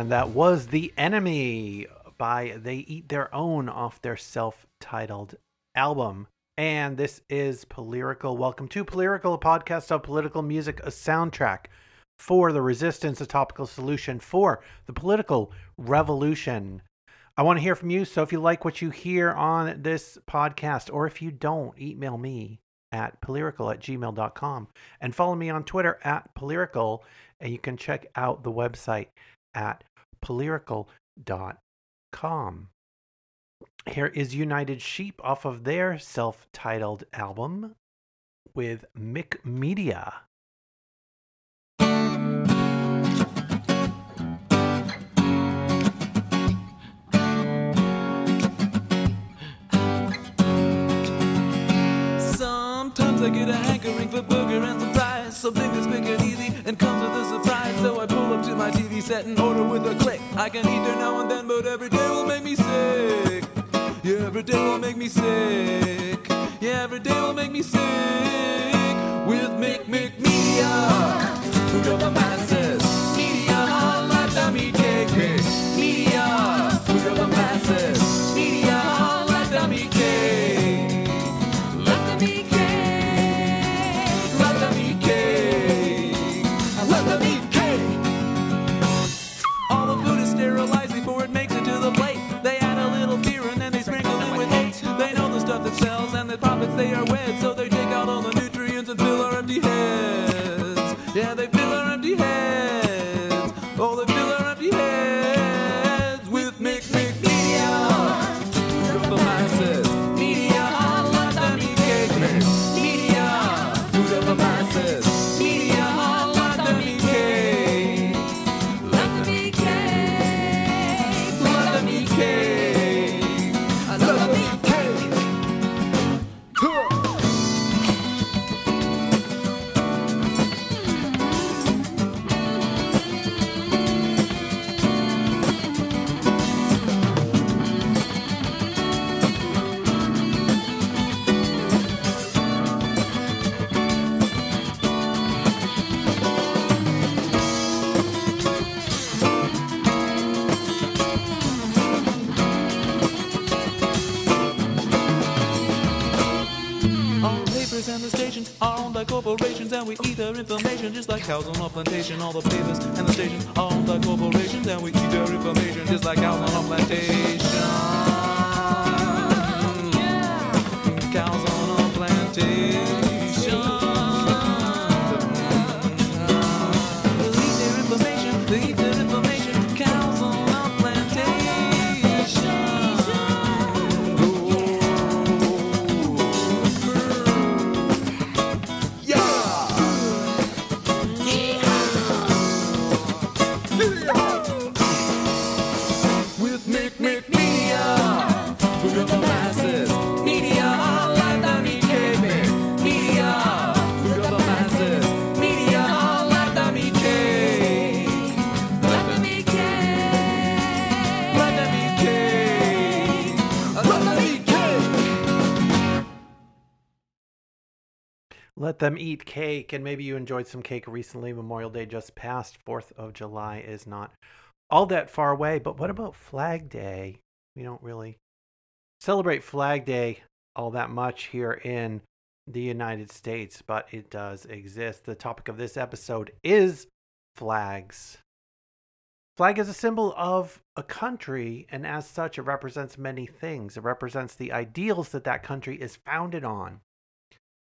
And that was The Enemy by They Eat Their Own off their self titled album. And this is Polyrical. Welcome to Polyrical, a podcast of political music, a soundtrack for the resistance, a topical solution for the political revolution. I want to hear from you. So if you like what you hear on this podcast, or if you don't, email me at polyrical at gmail.com and follow me on Twitter at polyrical. And you can check out the website at polyrical.com. Here is United Sheep off of their self titled album with Mick Media. Sometimes I get a hankering for burger and some fries. Something that's quick and easy and comes with a surprise. Set and order with a click. I can eat there now and then, but every day will make me sick. Yeah, every day will make me sick. Yeah, every day will make me sick. With Mick Mick Media. Who got the masses? They are wed. So cows on a plantation. All the papers and the stations owned by corporations, and we eat their information just like cows on a plantation. Them eat cake, and maybe you enjoyed some cake recently. Memorial Day just passed. Fourth of July is not all that far away. But what about Flag Day? We don't really celebrate Flag Day all that much here in the United States, but it does exist. The topic of this episode is flags. Flag is a symbol of a country, and as such, it represents many things. It represents the ideals that that country is founded on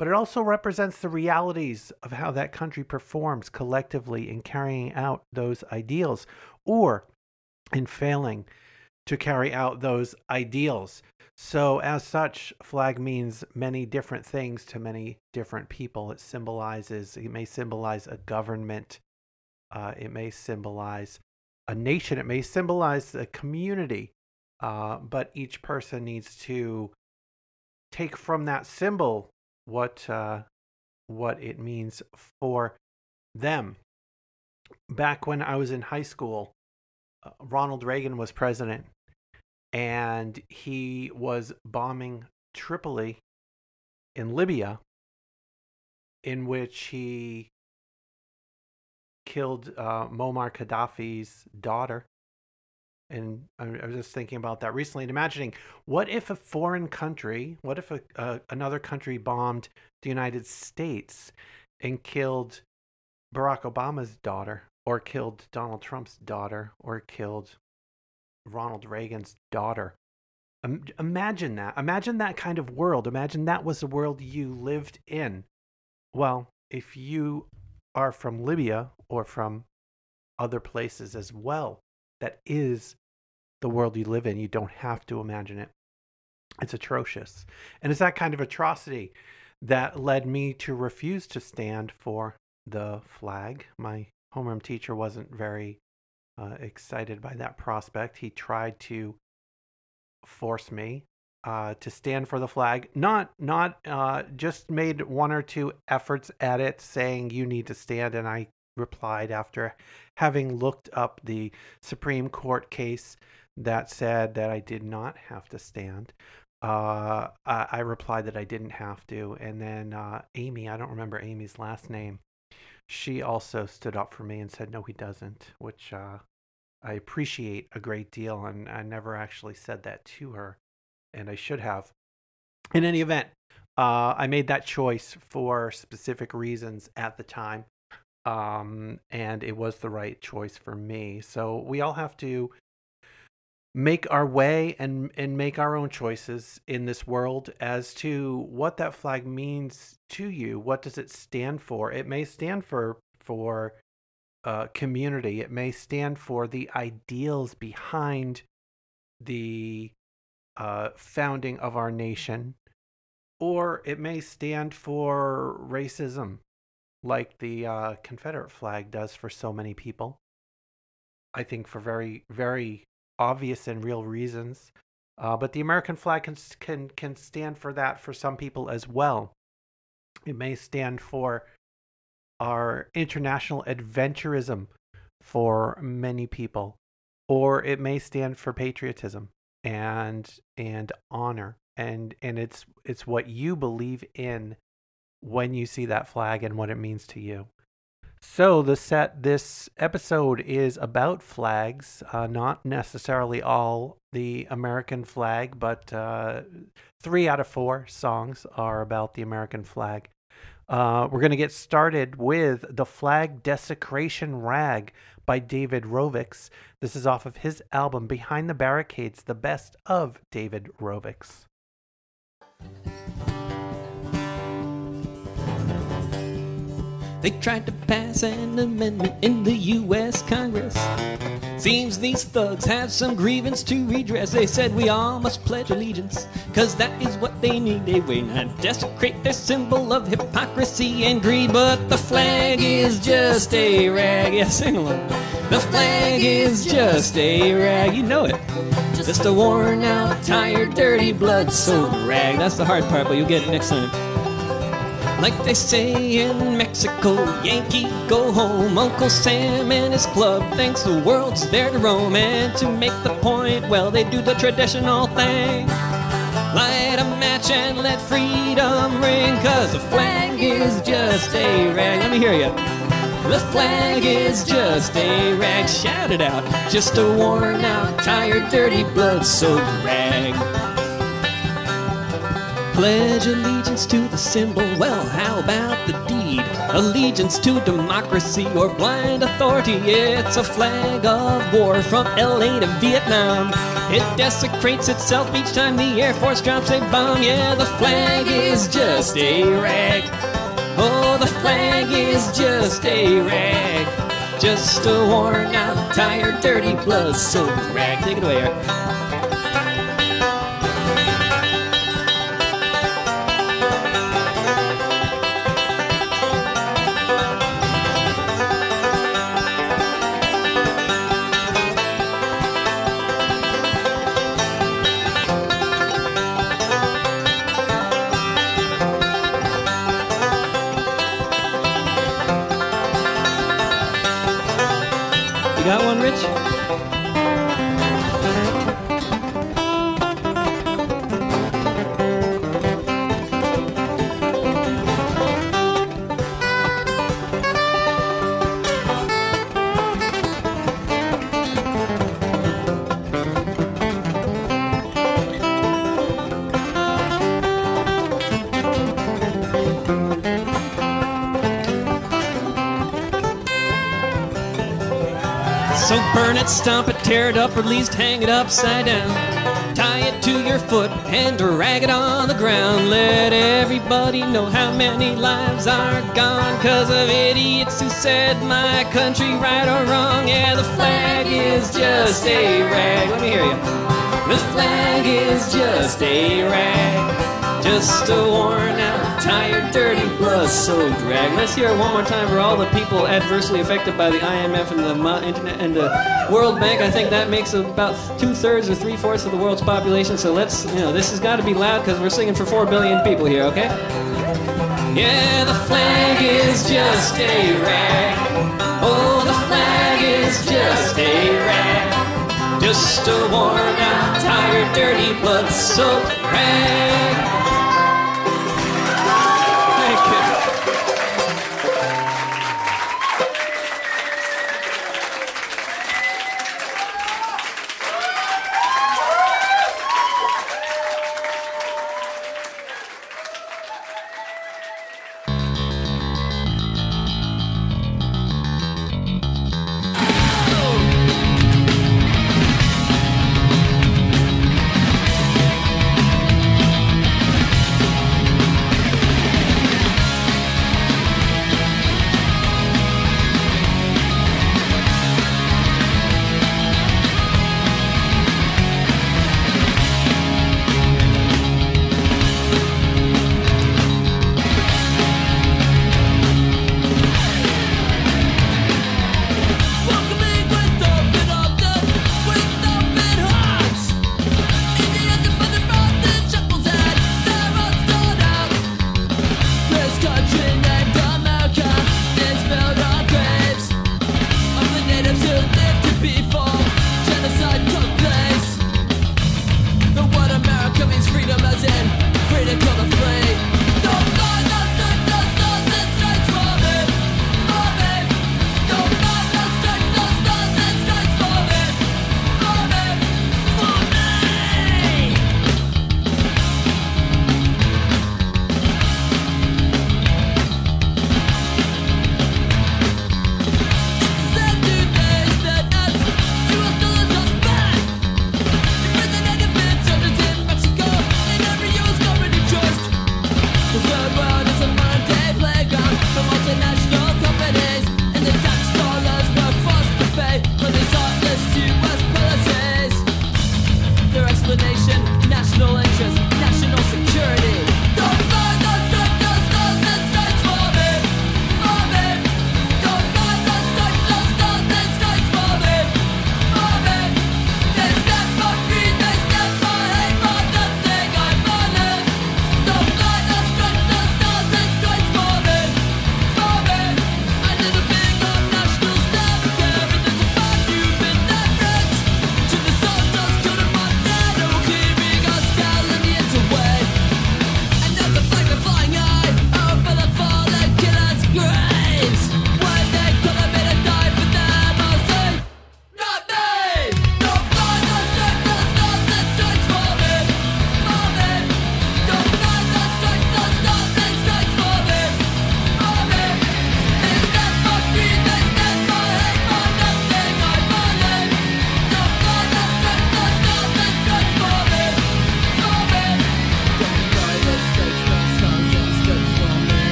but it also represents the realities of how that country performs collectively in carrying out those ideals or in failing to carry out those ideals. So, as such, flag means many different things to many different people. It symbolizes, it may symbolize a government, uh, it may symbolize a nation, it may symbolize a community, uh, but each person needs to take from that symbol what uh, what it means for them. Back when I was in high school, uh, Ronald Reagan was president, and he was bombing Tripoli in Libya, in which he killed uh, Muammar Gaddafi's daughter. And I, was just thinking about that recently and imagining what if a foreign country, what if a, uh, another country bombed the United States and killed Barack Obama's daughter, or killed Donald Trump's daughter, or killed Ronald Reagan's daughter? Im- imagine that. Imagine that kind of world. Imagine that was the world you lived in. Well, if you are from Libya or from other places as well, that is the world you live in. You don't have to imagine it. It's atrocious. And it's that kind of atrocity that led me to refuse to stand for the flag. My homeroom teacher wasn't very uh, excited by that prospect. He tried to force me uh, to stand for the flag. Not not uh, just made one or two efforts at it, saying you need to stand, and I replied after having looked up the Supreme Court case that said that I did not have to stand. Uh, I, I replied that I didn't have to, and then uh, Amy, I don't remember Amy's last name, she also stood up for me and said no, he doesn't, which uh, I appreciate a great deal, and I never actually said that to her, and I should have. In any event, uh, I made that choice for specific reasons at the time, um, and it was the right choice for me. So we all have to make our way and and make our own choices in this world as to what that flag means to you. What does it stand for? It may stand for for uh, community. It may stand for the ideals behind the uh, founding of our nation, or it may stand for racism, like the uh, Confederate flag does for so many people. I think for very, very obvious and real reasons. Uh, but the American flag can, can can stand for that for some people as well. It may stand for our international adventurism for many people, or it may stand for patriotism and and honor and and it's it's what you believe in when you see that flag and what it means to you. So the set this episode is about flags, uh, not necessarily all the American flag, but uh, three out of four songs are about the American flag. Uh, we're going to get started with the Flag Desecration Rag by David Rovics. This is off of his album Behind the Barricades, the best of David Rovics. They tried to pass an amendment in the U.S. Congress. Seems these thugs have some grievance to redress. They said we all must pledge allegiance, cause that is what they need. They will not desecrate their symbol of hypocrisy and greed. But the flag is just a rag. Yeah, sing along. The flag is just a rag. You know it. Just a worn out, tired, dirty, blood soaked rag. That's the hard part, but you'll get it next time. Like they say in Mexico, Yankee, go home. Uncle Sam and his club thinks the world's there to roam. And to make the point, well, they do the traditional thing. Light a match and let freedom ring, cause the flag is just a rag. Let me hear you. The flag is just a rag. Shout it out. Just a worn out, tired, dirty, blood soaked rag. Pledge allegiance to the symbol. Well, how about the deed? Allegiance to democracy or blind authority. It's a flag of war from LA to Vietnam. It desecrates itself each time the Air Force drops a bomb. Yeah, the flag is just a rag. Oh, the flag is just a rag. Just a worn out, tired, dirty, blood soaked rag. Take it away, Eric. Stomp it, tear it up, or at least hang it upside down. Tie it to your foot and drag it on the ground. Let everybody know how many lives are gone because of idiots who said my country right or wrong. Yeah, the flag is just a rag. Let me hear you. The flag is just a rag. Just a worn out, tired, dirty, blood soaked rag. Let's hear it one more time for all the people adversely affected by the IMF and the internet and the World Bank. I think that makes about two thirds or three fourths of the world's population. So let's, you know, this has got to be loud because we're singing for four billion people here, okay? Yeah, the flag is just a rag. Oh, the flag is just a rag. Just a worn out, tired, dirty, blood soaked rag.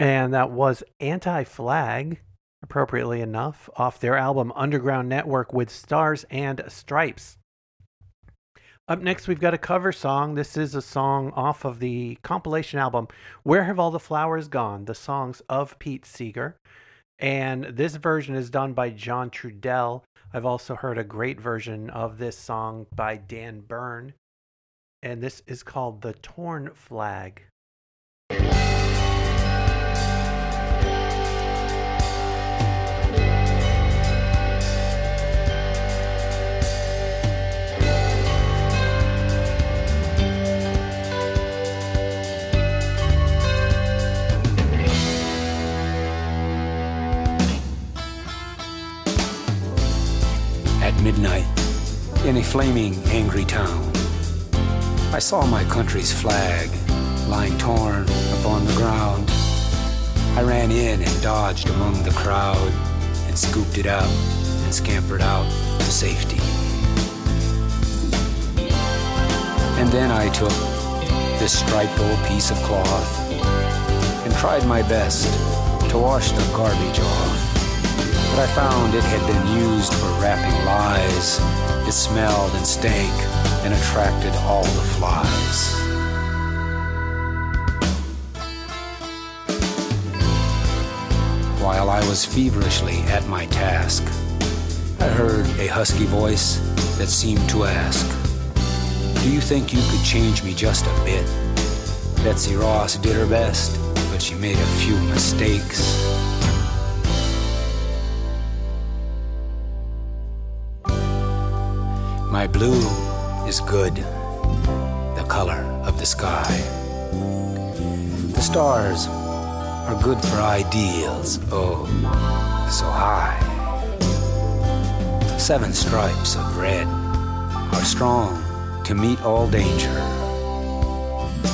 And that was Anti Flag, appropriately enough, off their album Underground Network with Stars and Stripes. Up next, we've got a cover song. This is a song off of the compilation album Where Have All the Flowers Gone? The Songs of Pete Seeger. And this version is done by John Trudell. I've also heard a great version of this song by Dan Byrne. And this is called The Torn Flag. Midnight, in a flaming, angry town, I saw my country's flag lying torn upon the ground. I ran in and dodged among the crowd and scooped it out and scampered out to safety. And then I took this striped old piece of cloth and tried my best to wash the garbage off. I found it had been used for wrapping lies. It smelled and stank and attracted all the flies. While I was feverishly at my task, I heard a husky voice that seemed to ask, Do you think you could change me just a bit? Betsy Ross did her best, but she made a few mistakes. My blue is good, the color of the sky. The stars are good for ideals, oh, so high. Seven stripes of red are strong to meet all danger.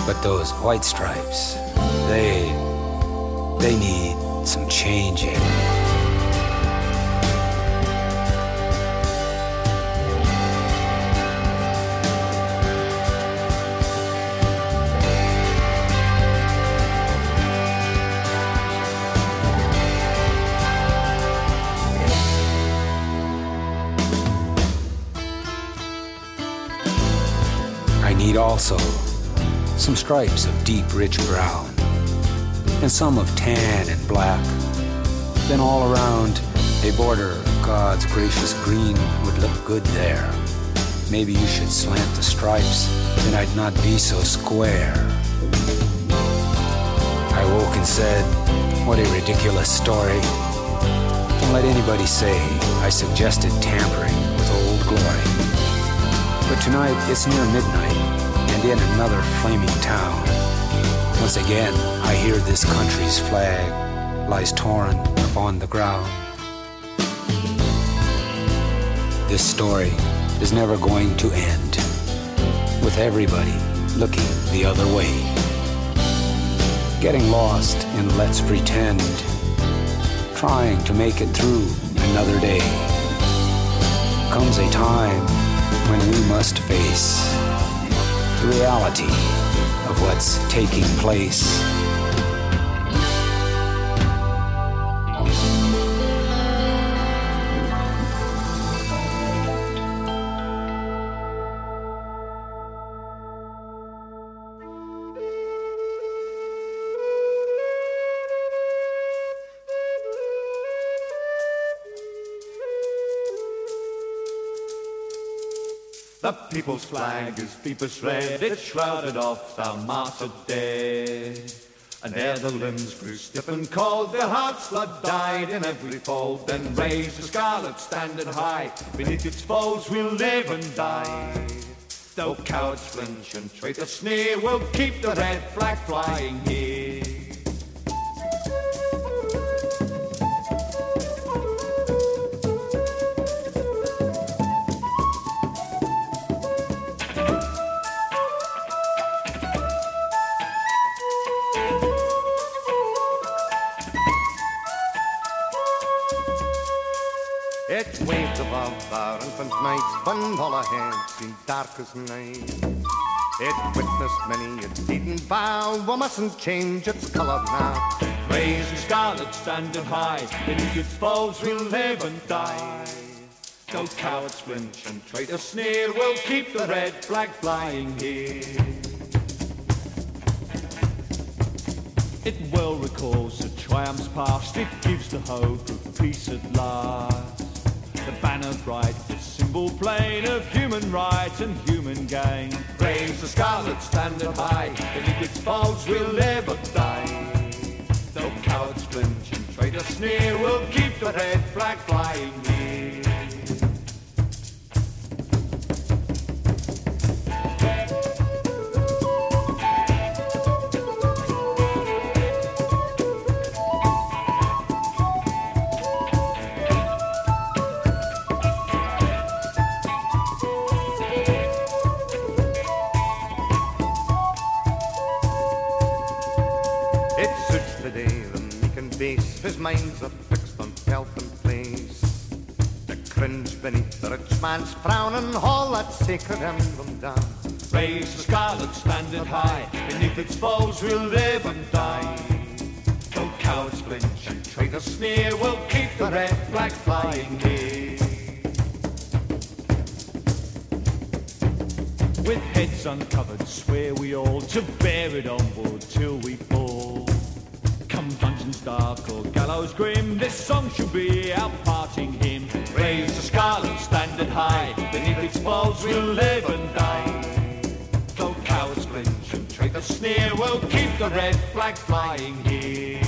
But those white stripes, they, they need some changing. Also some stripes of deep, rich brown, and some of tan and black. Then all around, a border of God's gracious green would look good there. Maybe you should slant the stripes, then I'd not be so square. I woke and said, What a ridiculous story. Don't let anybody say I suggested tampering with old glory. But tonight it's near midnight, in another flaming town. Once again, I hear this country's flag lies torn upon the ground. This story is never going to end, with everybody looking the other way. Getting lost in let's pretend, trying to make it through another day. Comes a time when we must face reality of what's taking place. The people's flag is deepest red, it's shrouded off the martyred day. And ere the limbs grew stiff and cold, their hearts blood died in every fold. Then raised the scarlet standard high, beneath its folds we'll live and die. Though cowards flinch and traitors sneer, we'll keep the red flag flying here. When all our heads seemed dark night. It witnessed many a deed and vow, we mustn't change its colour now. The scarlet standard high, beneath its folds we'll live and die. Though cowards flinch and traitors sneer, we'll keep the red flag flying here. It well recalls the triumphs past, it gives the hope of peace at last. The banner bright, the symbol plain of human rights and human gain. Raise the scarlet standard high, beneath its folds we'll live or die. Though cowards flinch and traitors sneer, we'll keep the red flag flying minds are fixed on and place. To cringe beneath the rich man's frown and haul that sacred emblem down. Raise the scarlet standard high, beneath its folds we'll live and die. Though cowards flinch and traitors sneer, we'll keep the red flag flying near. With heads uncovered, swear we all to bear it on board till we fall. Dungeons dark or gallows grim, this song should be our parting hymn. Raise the scarlet standard high, beneath its folds we'll live and die. Though cowards flinch and traitors sneer, we'll keep the red flag flying here.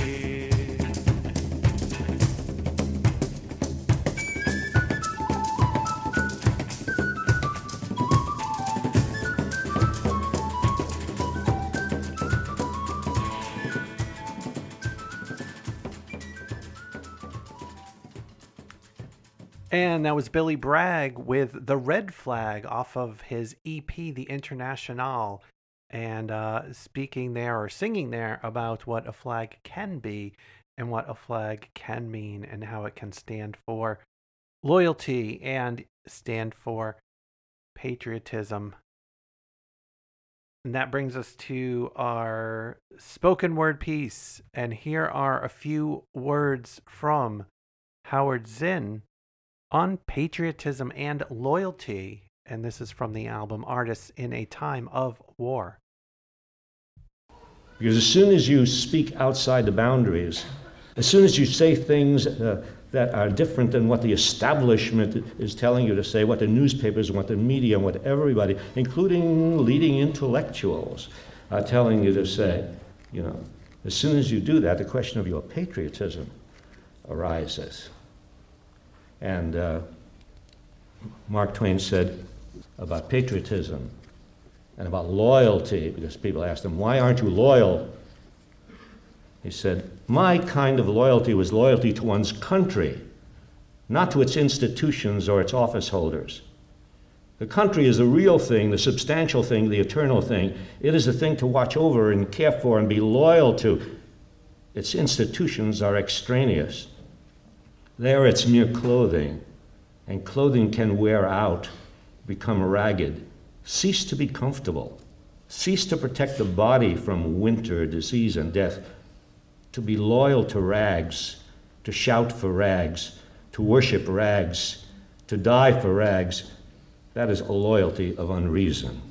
And that was Billy Bragg with The Red Flag off of his EP, The Internationale. And uh, speaking there or singing there about what a flag can be and what a flag can mean and how it can stand for loyalty and stand for patriotism. And that brings us to our spoken word piece. And here are a few words from Howard Zinn on patriotism and loyalty. And this is from the album Artists in a Time of War. Because as soon as you speak outside the boundaries, as soon as you say things uh, that are different than what the establishment is telling you to say, what the newspapers, what the media, what everybody, including leading intellectuals, are telling you to say, you know, as soon as you do that, the question of your patriotism arises. And uh, Mark Twain said about patriotism and about loyalty, because people asked him, Why aren't you loyal? He said, My kind of loyalty was loyalty to one's country, not to its institutions or its office holders. The country is the real thing, the substantial thing, the eternal thing. It is the thing to watch over and care for and be loyal to. Its institutions are extraneous. They are its mere clothing, and clothing can wear out, become ragged, cease to be comfortable, cease to protect the body from winter, disease, and death. To be loyal to rags, to shout for rags, to worship rags, to die for rags, that is a loyalty of unreason.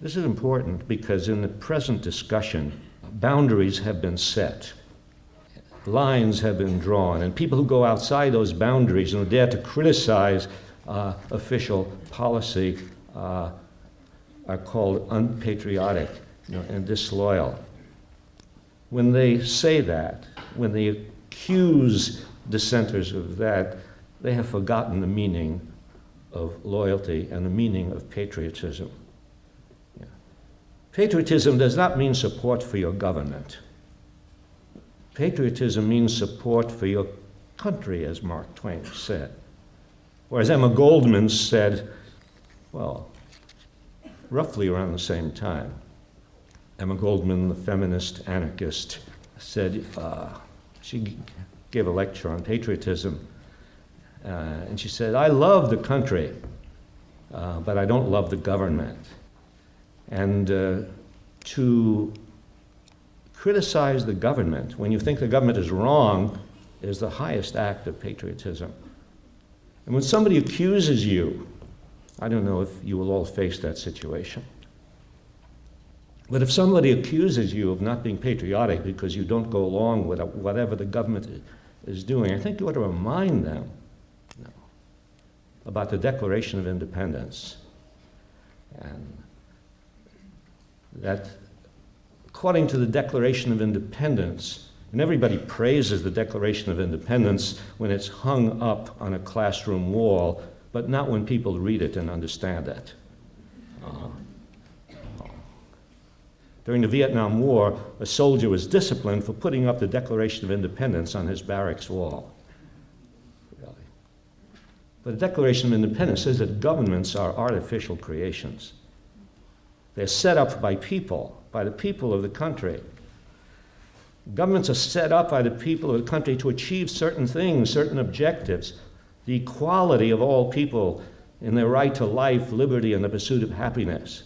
This is important because in the present discussion, boundaries have been set lines have been drawn, and people who go outside those boundaries and dare to criticize uh, official policy uh, are called unpatriotic you know, and disloyal. When they say that, when they accuse dissenters of that, they have forgotten the meaning of loyalty and the meaning of patriotism. Yeah. Patriotism does not mean support for your government. Patriotism means support for your country, as Mark Twain said. Or as Emma Goldman said, well, roughly around the same time. Emma Goldman, the feminist anarchist, said, uh, she gave a lecture on patriotism, uh, and she said, I love the country, uh, but I don't love the government. And uh, to criticize the government when you think the government is wrong is the highest act of patriotism. And when somebody accuses you, I don't know if you will all face that situation. But if somebody accuses you of not being patriotic because you don't go along with whatever the government is doing, I think you ought to remind them about the Declaration of Independence. And that according to the Declaration of Independence, and everybody praises the Declaration of Independence when it's hung up on a classroom wall, but not when people read it and understand it. Uh, during the Vietnam War, a soldier was disciplined for putting up the Declaration of Independence on his barracks wall. Really. But the Declaration of Independence says that governments are artificial creations. They're set up by people, by the people of the country. Governments are set up by the people of the country to achieve certain things, certain objectives. The equality of all people in their right to life, liberty, and the pursuit of happiness.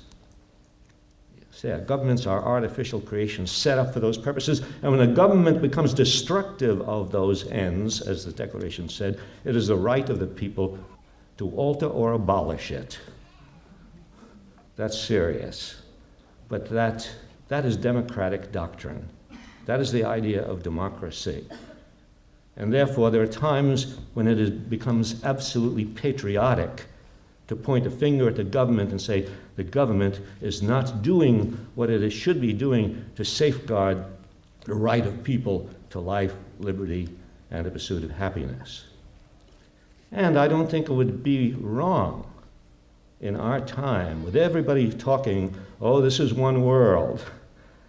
So, governments are artificial creations set up for those purposes. And when a government becomes destructive of those ends, as the Declaration said, it is the right of the people to alter or abolish it. That's serious. But that, that is democratic doctrine. That is the idea of democracy. And therefore, there are times when it is, becomes absolutely patriotic to point a finger at the government and say the government is not doing what it should be doing to safeguard the right of people to life, liberty, and the pursuit of happiness. And I don't think it would be wrong in our time, with everybody talking, oh, this is one world,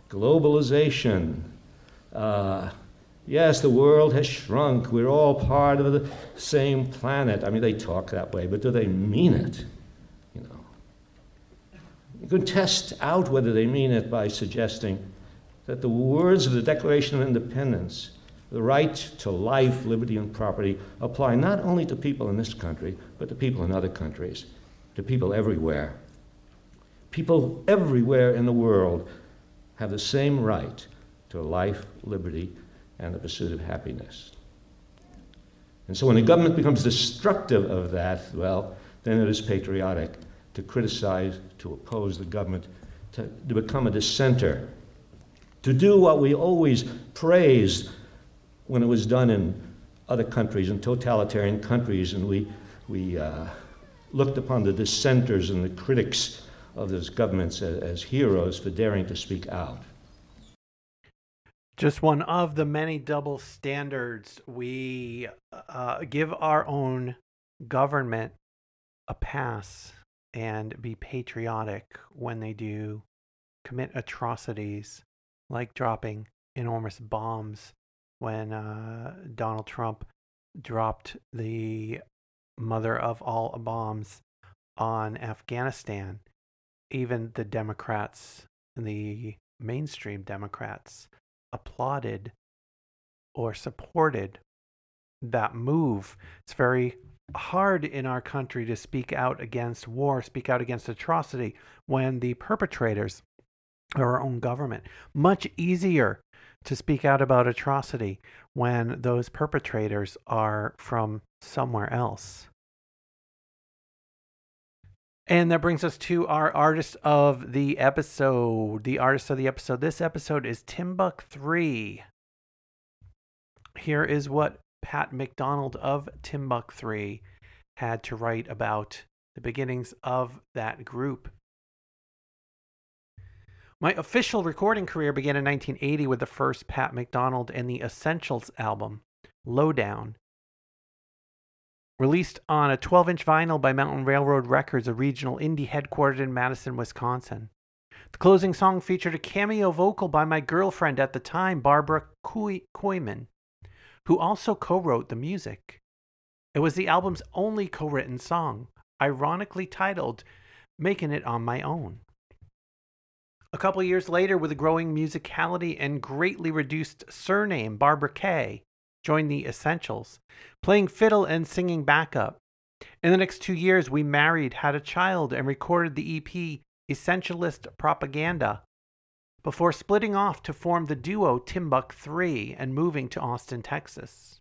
globalization, uh, Yes, the world has shrunk. We're all part of the same planet. I mean, they talk that way, but do they mean it? You know. You can test out whether they mean it by suggesting that the words of the Declaration of Independence, the right to life, liberty, and property, apply not only to people in this country, but to people in other countries, to people everywhere. People everywhere in the world have the same right to life, liberty, and the pursuit of happiness. And so when the government becomes destructive of that, well, then it is patriotic to criticize, to oppose the government, to, to become a dissenter, to do what we always praised when it was done in other countries, in totalitarian countries, and we, we uh, looked upon the dissenters and the critics of those governments as, as heroes for daring to speak out. Just one of the many double standards. We uh, give our own government a pass and be patriotic when they do commit atrocities like dropping enormous bombs when uh, Donald Trump dropped the mother of all bombs on Afghanistan. Even the Democrats, the mainstream Democrats, applauded or supported that move. It's very hard in our country to speak out against war, speak out against atrocity when the perpetrators are our own government. Much easier to speak out about atrocity when those perpetrators are from somewhere else. And that brings us to our artist of the episode. The artist of the episode. This episode is Timbuk 3. Here is what Pat MacDonald of Timbuk 3 had to write about the beginnings of that group. My official recording career began in 1980 with the first Pat MacDonald and the Essentials album, Lowdown, Released on a 12 inch vinyl by Mountain Railroad Records, a regional indie headquartered in Madison, Wisconsin. The closing song featured a cameo vocal by my girlfriend at the time, Barbara Kooyman, who also co wrote the music. It was the album's only co written song, ironically titled Making It On My Own. A couple years later, with a growing musicality and greatly reduced surname, Barbara K joined the Essentials, playing fiddle and singing backup. In the next two years, we married, had a child, and recorded the EP Essentialist Propaganda before splitting off to form the duo Timbuk 3 and moving to Austin, Texas.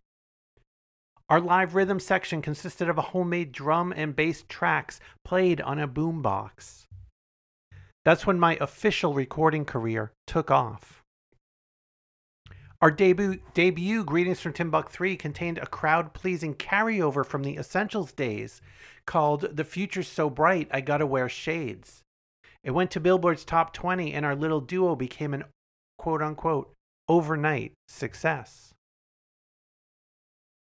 Our live rhythm section consisted of a homemade drum and bass tracks played on a boombox. That's when my official recording career took off. Our debut, debut Greetings from Timbuk 3 contained a crowd pleasing carryover from the Essentials days called The Future's So Bright I Gotta Wear Shades. It went to Billboard's top 20, and our little duo became an quote unquote overnight success.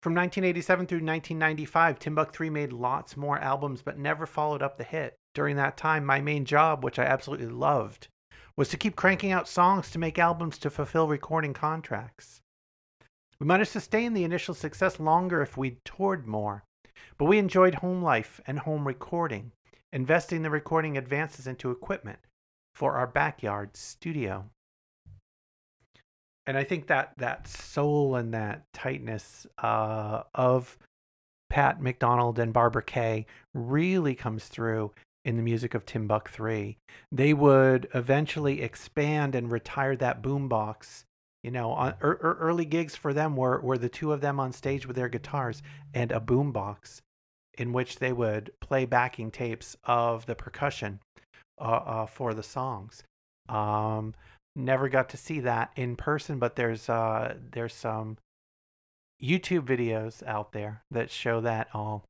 From 1987 through 1995, Timbuk 3 made lots more albums but never followed up the hit. During that time, my main job, which I absolutely loved, was to keep cranking out songs to make albums to fulfill recording contracts. We might have sustained the initial success longer if we'd toured more, but we enjoyed home life and home recording, investing the recording advances into equipment for our backyard studio. And I think that that soul and that tightness uh, of Pat MacDonald and Barbara K really comes through in the music of Timbuk 3. They would eventually expand and retire that boombox. You know, on, er, er, early gigs for them were, were the two of them on stage with their guitars and a boombox in which they would play backing tapes of the percussion uh, uh, for the songs. Um, never got to see that in person, but there's uh, there's some YouTube videos out there that show that all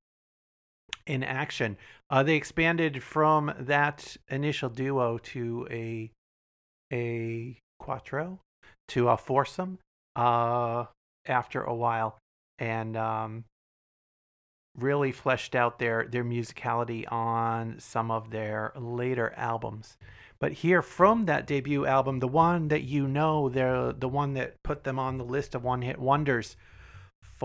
in action. Uh, they expanded from that initial duo to a a quattro to a foursome uh, after a while, and um, really fleshed out their their musicality on some of their later albums. But here from that debut album, the one that you know, the the one that put them on the list of one hit wonders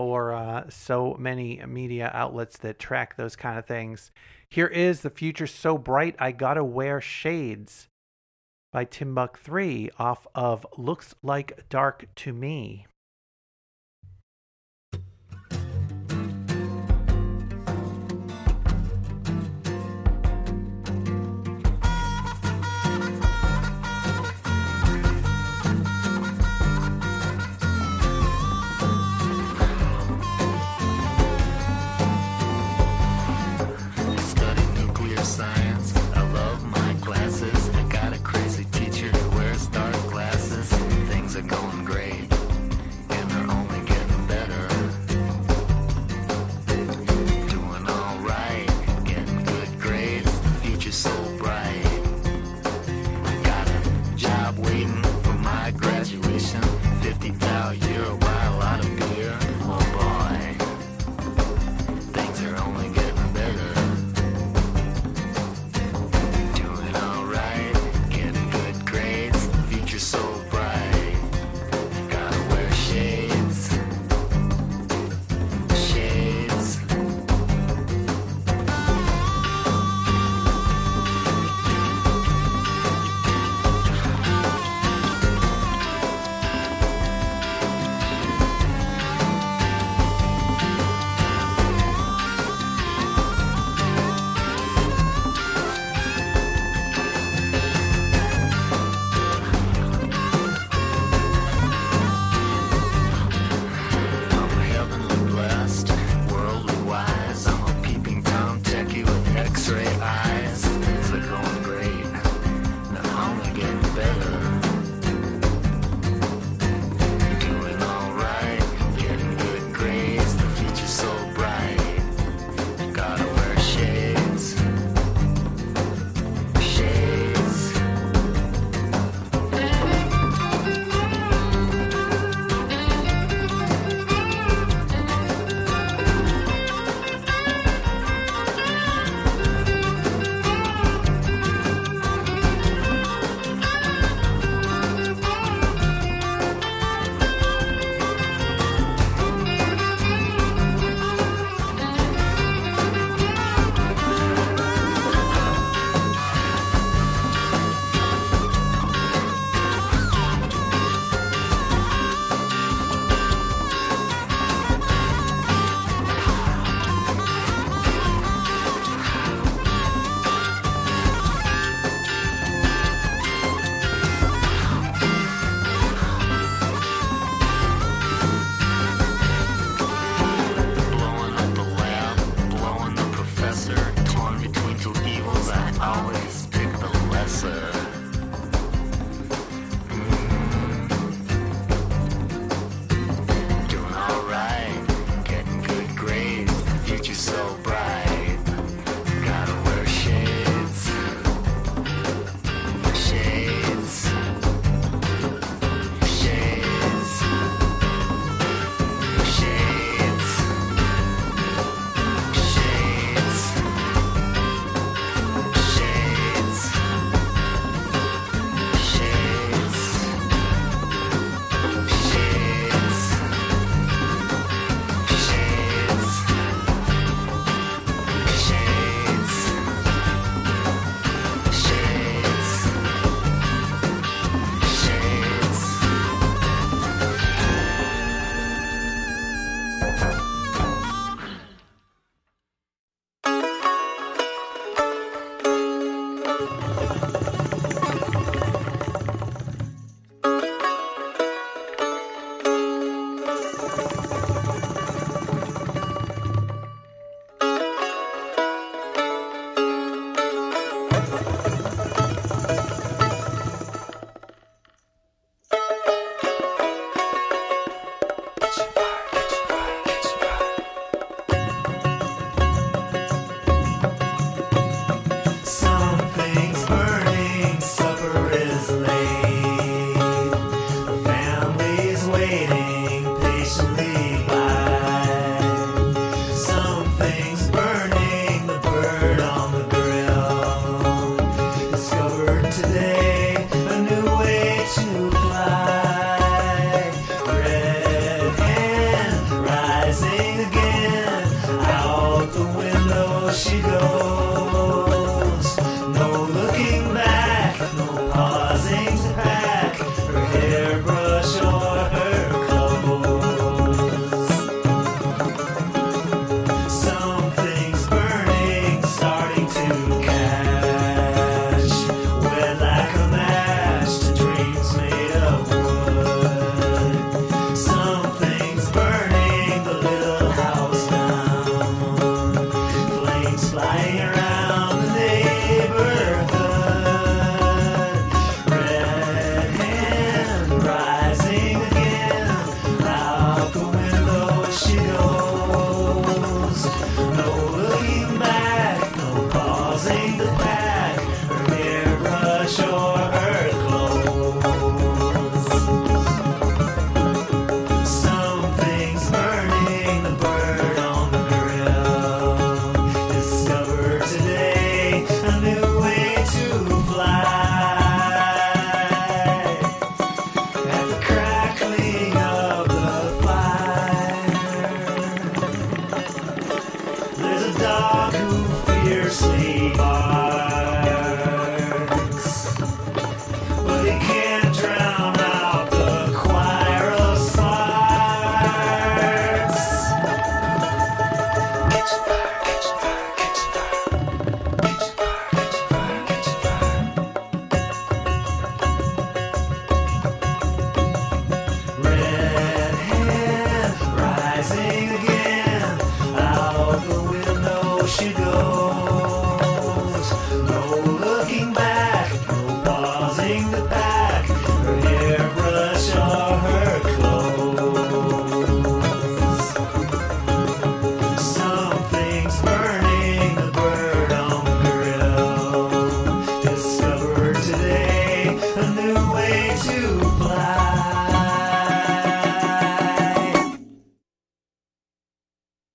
for uh, so many media outlets that track those kind of things. Here is The Future So Bright I Gotta Wear Shades by Timbuk 3 off of Looks Like Dark to Me.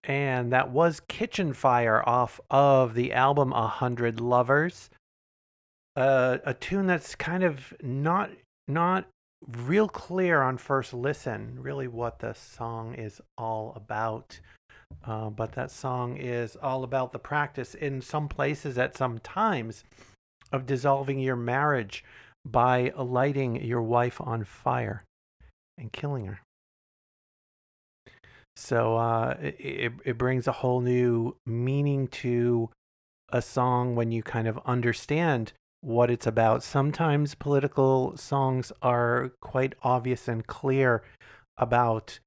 And that was Kitchen Fire off of the album A Hundred Lovers. Uh, a tune that's kind of not not real clear on first listen, really what the song is all about. Uh, but that song is all about the practice in some places at some times of dissolving your marriage by lighting your wife on fire and killing her. So uh, it, it it brings a whole new meaning to a song when you kind of understand what it's about. Sometimes political songs are quite obvious and clear about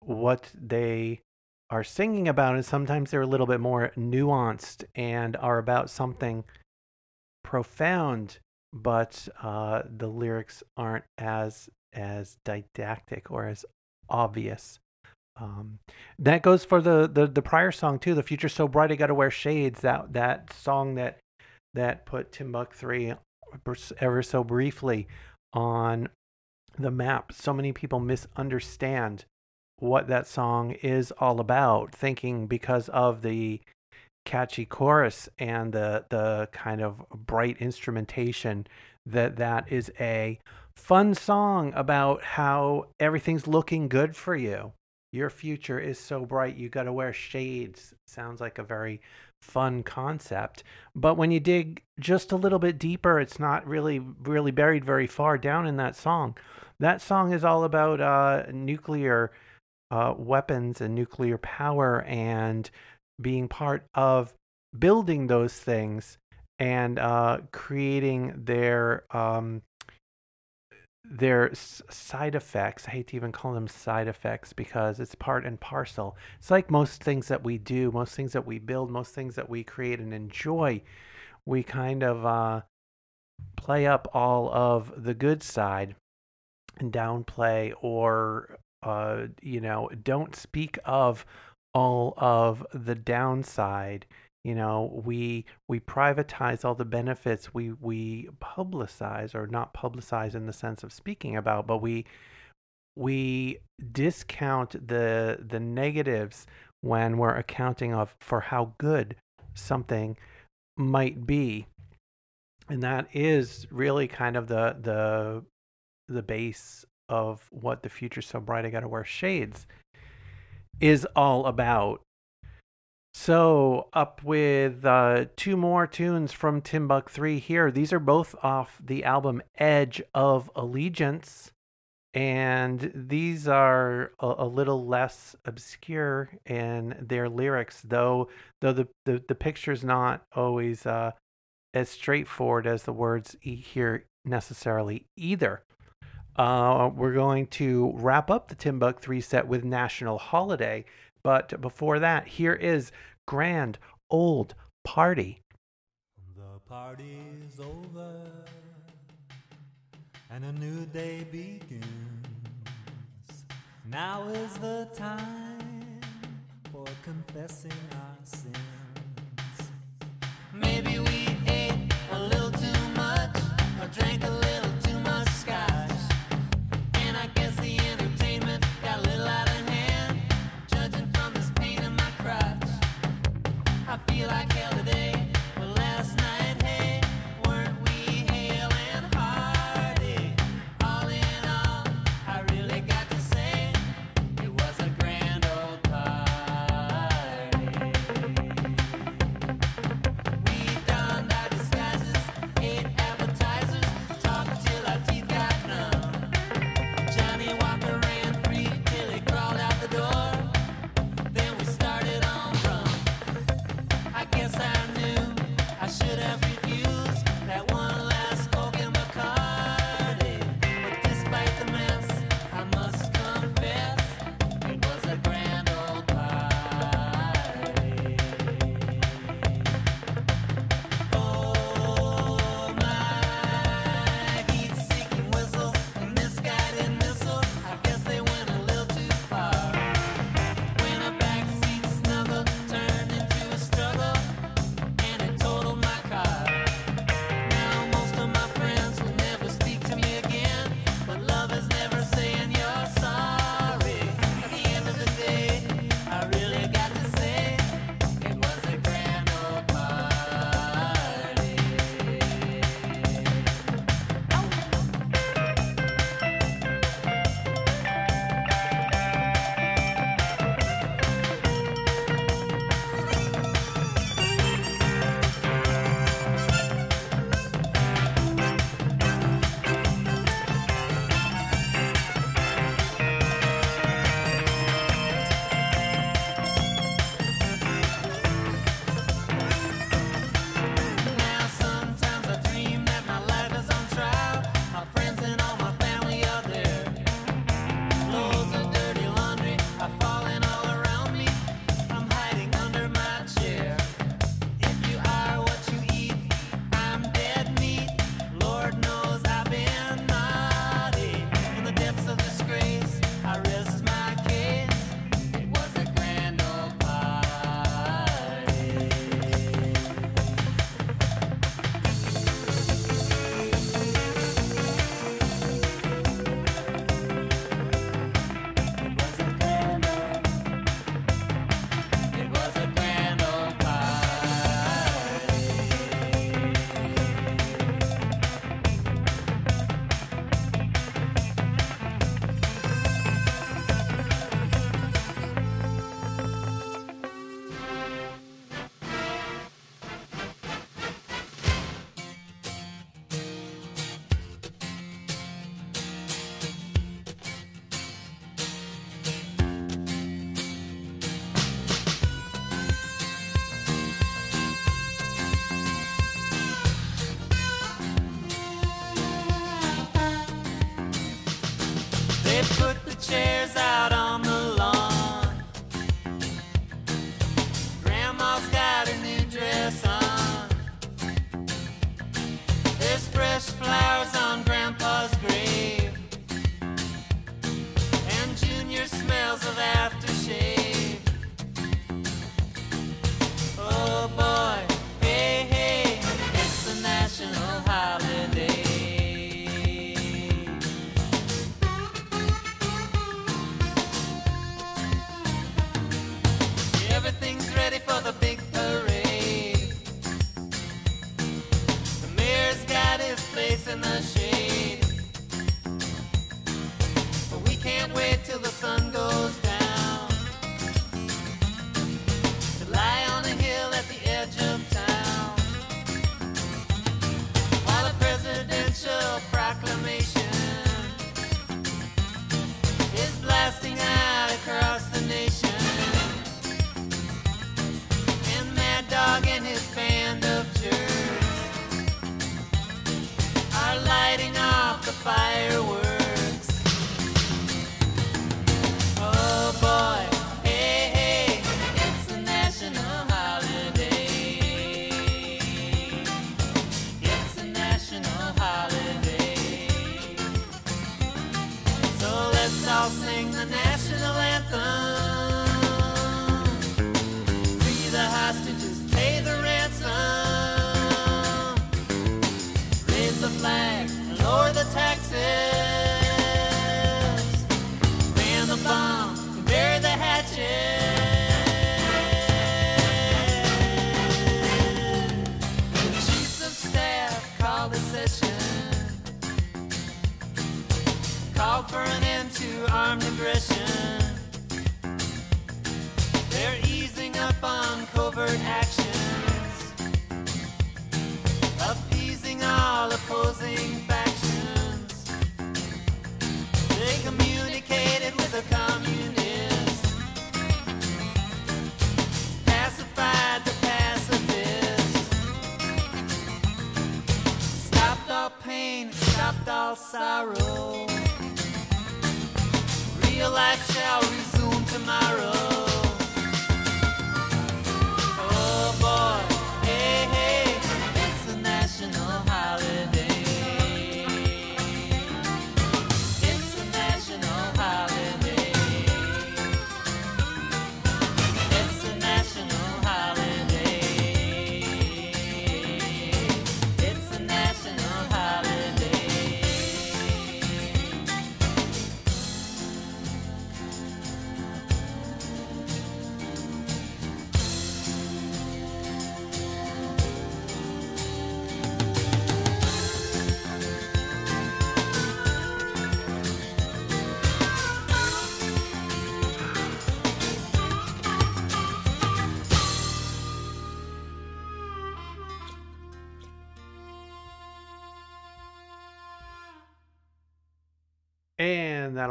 what they are singing about, and sometimes they're a little bit more nuanced and are about something profound, but uh, the lyrics aren't as as didactic or as obvious. Um, that goes for the, the the prior song too. The future's so bright, I gotta wear shades. That that song that that put Timbuk three ever so briefly on the map. So many people misunderstand what that song is all about, thinking because of the catchy chorus and the the kind of bright instrumentation that that is a fun song about how everything's looking good for you. Your future is so bright, you got to wear shades. Sounds like a very fun concept. But when you dig just a little bit deeper, it's not really, really buried very far down in that song. That song is all about uh, nuclear uh, weapons and nuclear power and being part of building those things and uh, creating their um, their side effects. I hate to even call them side effects because it's part and parcel. It's like most things that we do, most things that we build, most things that we create and enjoy. We kind of uh, play up all of the good side and downplay or uh, you know don't speak of all of the downside you know we we privatize all the benefits we we publicize or not publicize in the sense of speaking about but we we discount the the negatives when we're accounting of for how good something might be. And that is really kind of the the the base of what the future so bright i gotta wear shades is all about so up with uh, two more tunes from Timbuk 3 here. These are both off the album Edge of Allegiance. And these are a, a little less obscure in their lyrics, though though the, the, the picture's not always uh, as straightforward as the words here necessarily either. Uh, we're going to wrap up the Timbuk 3 set with National Holiday. But before that, here is Grand Old Party. The party's over and a new day begins. Now is the time for confessing our sins. Maybe we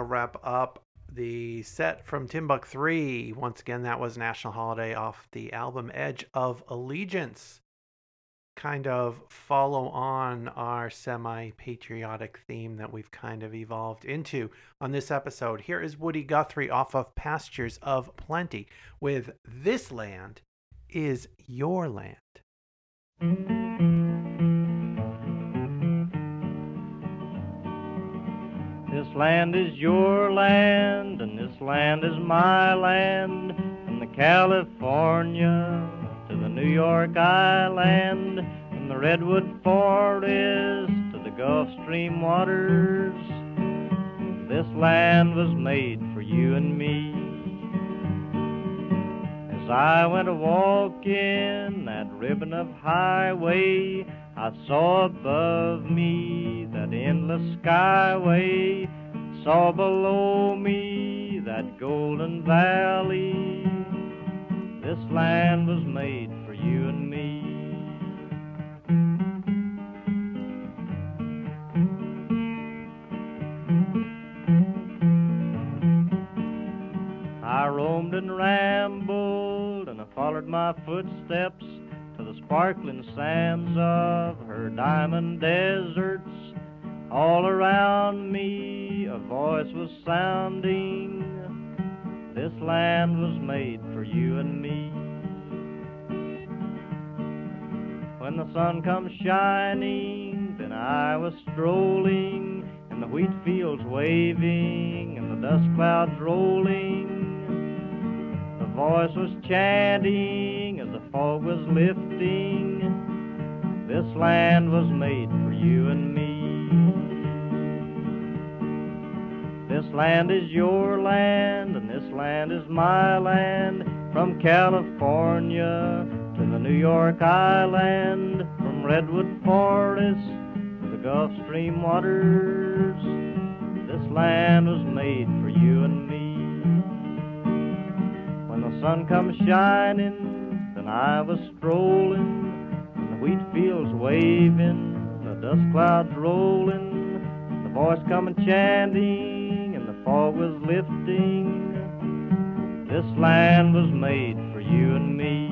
wrap up the set from Timbuk 3. Once again, that was National Holiday off the album Edge of Allegiance. Kind of follow on our semi patriotic theme that we've kind of evolved into on this episode. Here is Woody Guthrie off of Pastures of Plenty with This Land is Your Land. This land is your land, and this land is my land. From the California to the New York Island, from the Redwood Forest to the Gulf Stream waters. This land was made for you and me. As I went a walking that ribbon of highway, I saw above me that endless skyway, saw below me that golden valley. This land was made for you and me. I roamed and rambled, and I followed my footsteps sparkling sands of her diamond deserts. all around me a voice was sounding. This land was made for you and me. When the sun comes shining, then I was strolling, and the wheat fields waving, and the dust clouds rolling. The voice was chanting was lifting. This land was made for you and me. This land is your land, and this land is my land. From California to the New York Island, from Redwood Forest to the Gulf Stream waters. This land was made for you and me. When the sun comes shining, then I was strolling, and the wheat fields waving, and the dust clouds rolling, and the voice coming chanting, and the fog was lifting. This land was made for you and me.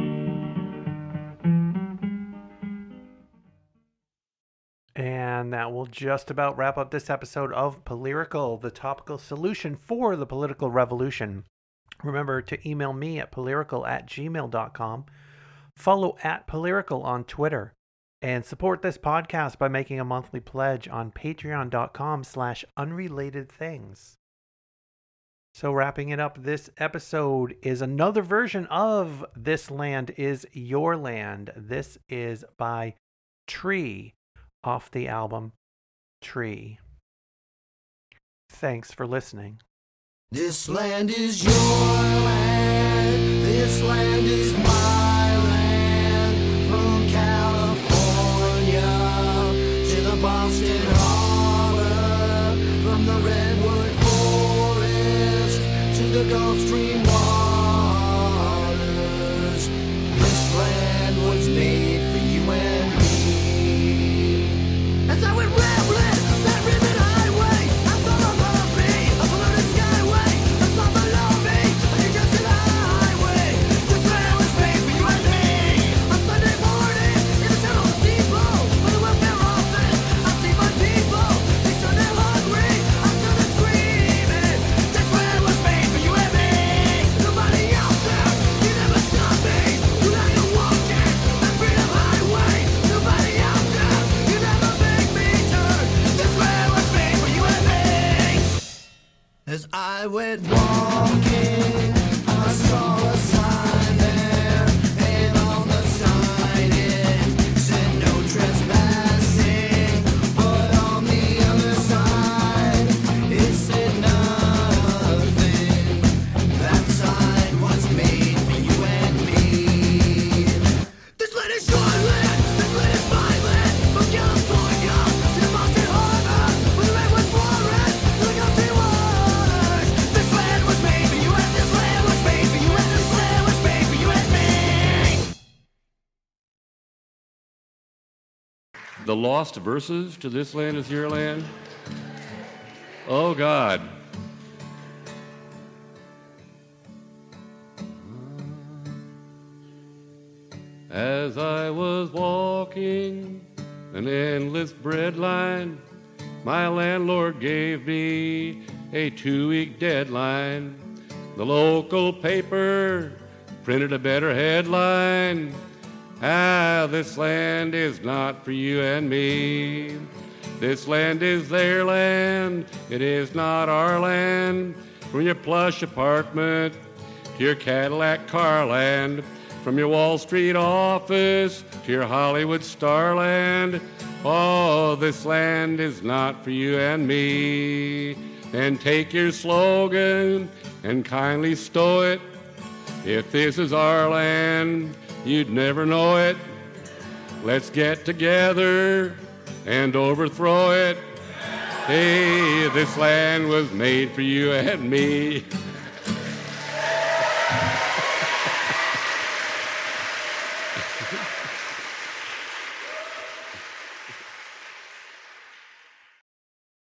And that will just about wrap up this episode of Polyrical, the topical solution for the political revolution. Remember to email me at polyrical at gmail.com, follow at Polyrical on Twitter, and support this podcast by making a monthly pledge on patreon.com slash unrelated things. So wrapping it up, this episode is another version of This Land is Your Land. This is by Tree off the album Tree. Thanks for listening. This land is your land. This land is my Gulf Stream waters. As I went walking, The lost verses to This Land is Your Land? Oh, God. As I was walking an endless bread line, my landlord gave me a two week deadline. The local paper printed a better headline. Ah, this land is not for you and me. This land is their land, it is not our land. From your plush apartment to your Cadillac car land, from your Wall Street office to your Hollywood starland. Oh, this land is not for you and me. And take your slogan and kindly stow it. If this is our land, you'd never know it. Let's get together and overthrow it. Hey, this land was made for you and me.